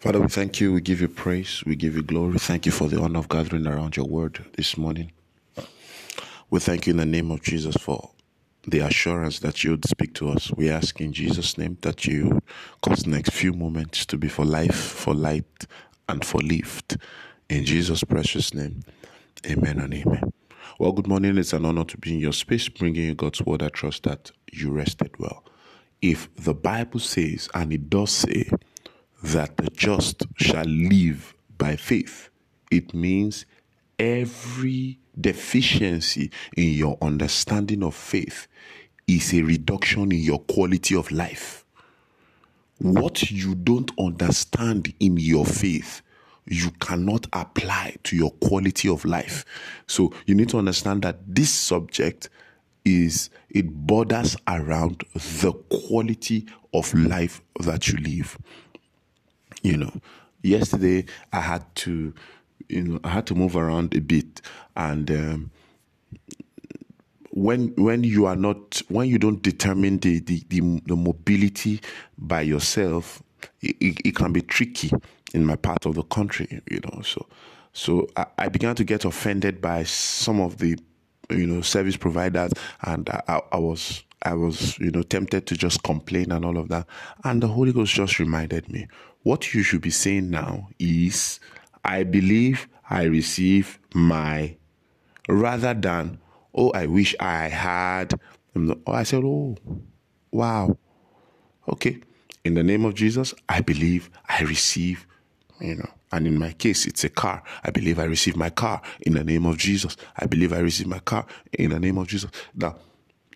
Father, we thank you. We give you praise. We give you glory. Thank you for the honor of gathering around your word this morning. We thank you in the name of Jesus for the assurance that you would speak to us. We ask in Jesus' name that you cause the next few moments to be for life, for light, and for lift. In Jesus' precious name, amen and amen. Well, good morning. It's an honor to be in your space, bringing you God's word. I trust that you rested well. If the Bible says, and it does say, that the just shall live by faith, it means every deficiency in your understanding of faith is a reduction in your quality of life. What you don't understand in your faith, you cannot apply to your quality of life. So you need to understand that this subject is it borders around the quality of life that you live. You know, yesterday I had to, you know, I had to move around a bit, and um, when when you are not when you don't determine the the, the, the mobility by yourself, it, it, can be tricky in my part of the country. You know, so so I, I began to get offended by some of the you know service providers, and I, I was I was, you know, tempted to just complain and all of that. And the Holy Ghost just reminded me what you should be saying now is, I believe I receive my, rather than, oh, I wish I had. Oh, I said, oh, wow. Okay. In the name of Jesus, I believe I receive, you know, and in my case, it's a car. I believe I receive my car in the name of Jesus. I believe I receive my car in the name of Jesus. Now,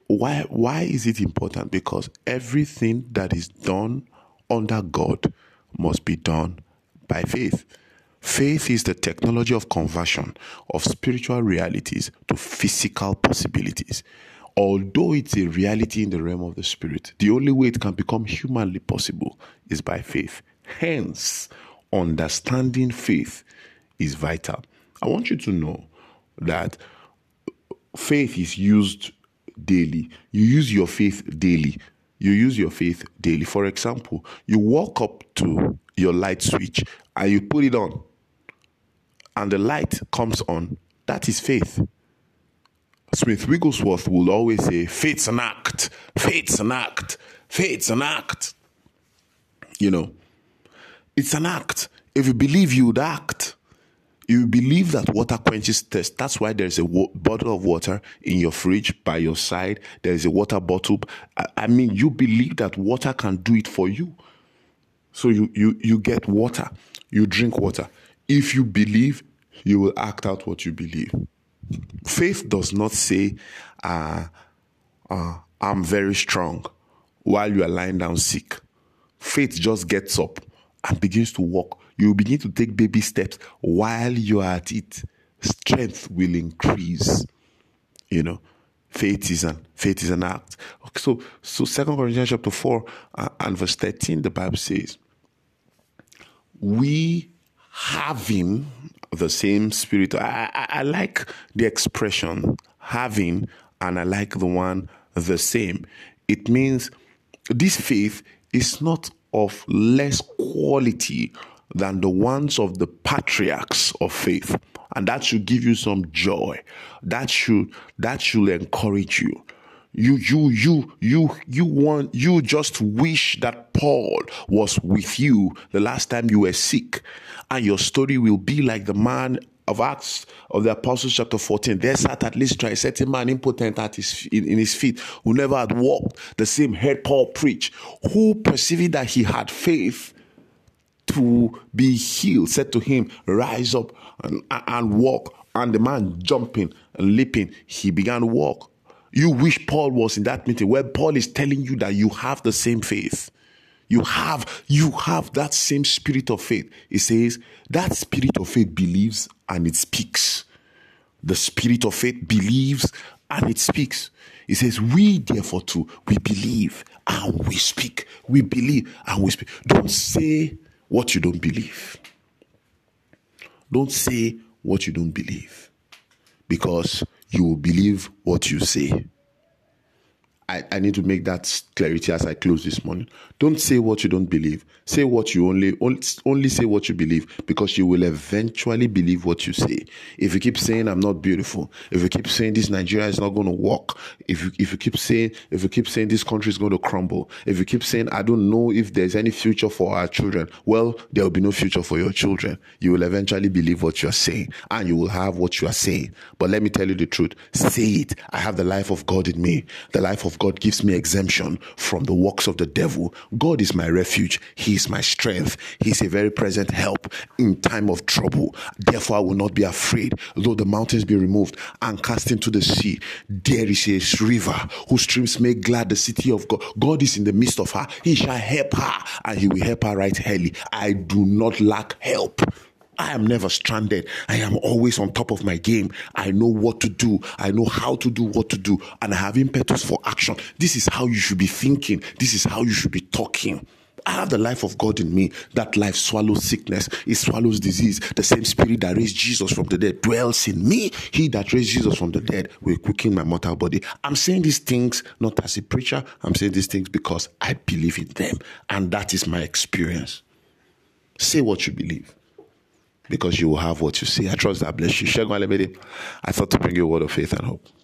why why is it important? Because everything that is done under God must be done by faith. Faith is the technology of conversion of spiritual realities to physical possibilities. Although it's a reality in the realm of the spirit, the only way it can become humanly possible is by faith. Hence, understanding faith is vital. I want you to know that faith is used daily. You use your faith daily. You use your faith daily. For example, you walk up to your light switch and you put it on, and the light comes on. That is faith. Smith Wigglesworth will always say, faith's an act, faith's an act, faith's an act. You know, it's an act. If you believe, you would act. You believe that water quenches thirst. That's why there's a wo- bottle of water in your fridge by your side. There's a water bottle. I, I mean, you believe that water can do it for you. So you, you, you get water, you drink water. If you believe, you will act out what you believe. Faith does not say, uh, uh, I'm very strong while you are lying down sick. Faith just gets up and begins to walk you begin to take baby steps while you are at it. Strength will increase. You know, faith is an faith is an act. Okay, so so Second Corinthians chapter four uh, and verse thirteen, the Bible says, "We having the same spirit." I, I, I like the expression having, and I like the one the same. It means this faith is not of less quality than the ones of the patriarchs of faith. And that should give you some joy. That should that should encourage you. You you you you you want you just wish that Paul was with you the last time you were sick. And your story will be like the man of Acts of the Apostles, chapter 14. There sat at least a certain man impotent at his in, in his feet, who never had walked. The same heard Paul preach, who perceiving that he had faith to be healed, said to him, Rise up and, and walk. And the man jumping and leaping, he began to walk. You wish Paul was in that meeting where Paul is telling you that you have the same faith. You have, you have that same spirit of faith. He says that spirit of faith believes and it speaks. The spirit of faith believes and it speaks. He says, We therefore too, we believe and we speak. We believe and we speak. Don't say what you don't believe. Don't say what you don't believe because you will believe what you say. I, I need to make that clarity as I close this morning. Don't say what you don't believe. Say what you only, only only say what you believe because you will eventually believe what you say. If you keep saying I'm not beautiful, if you keep saying this Nigeria is not going to work, if you if you keep saying if you keep saying this country is going to crumble, if you keep saying I don't know if there's any future for our children, well, there will be no future for your children. You will eventually believe what you're saying and you will have what you are saying. But let me tell you the truth. Say it. I have the life of God in me. The life of God gives me exemption from the works of the devil. God is my refuge. He is my strength. He is a very present help in time of trouble. Therefore, I will not be afraid. Though the mountains be removed and cast into the sea, there is a river whose streams make glad the city of God. God is in the midst of her. He shall help her and he will help her right early. I do not lack help. I am never stranded. I am always on top of my game. I know what to do. I know how to do what to do. And I have impetus for action. This is how you should be thinking. This is how you should be talking. I have the life of God in me. That life swallows sickness, it swallows disease. The same spirit that raised Jesus from the dead dwells in me. He that raised Jesus from the dead will quicken my mortal body. I'm saying these things not as a preacher, I'm saying these things because I believe in them. And that is my experience. Say what you believe because you will have what you see. I trust that bless you. I thought to bring you a word of faith and hope.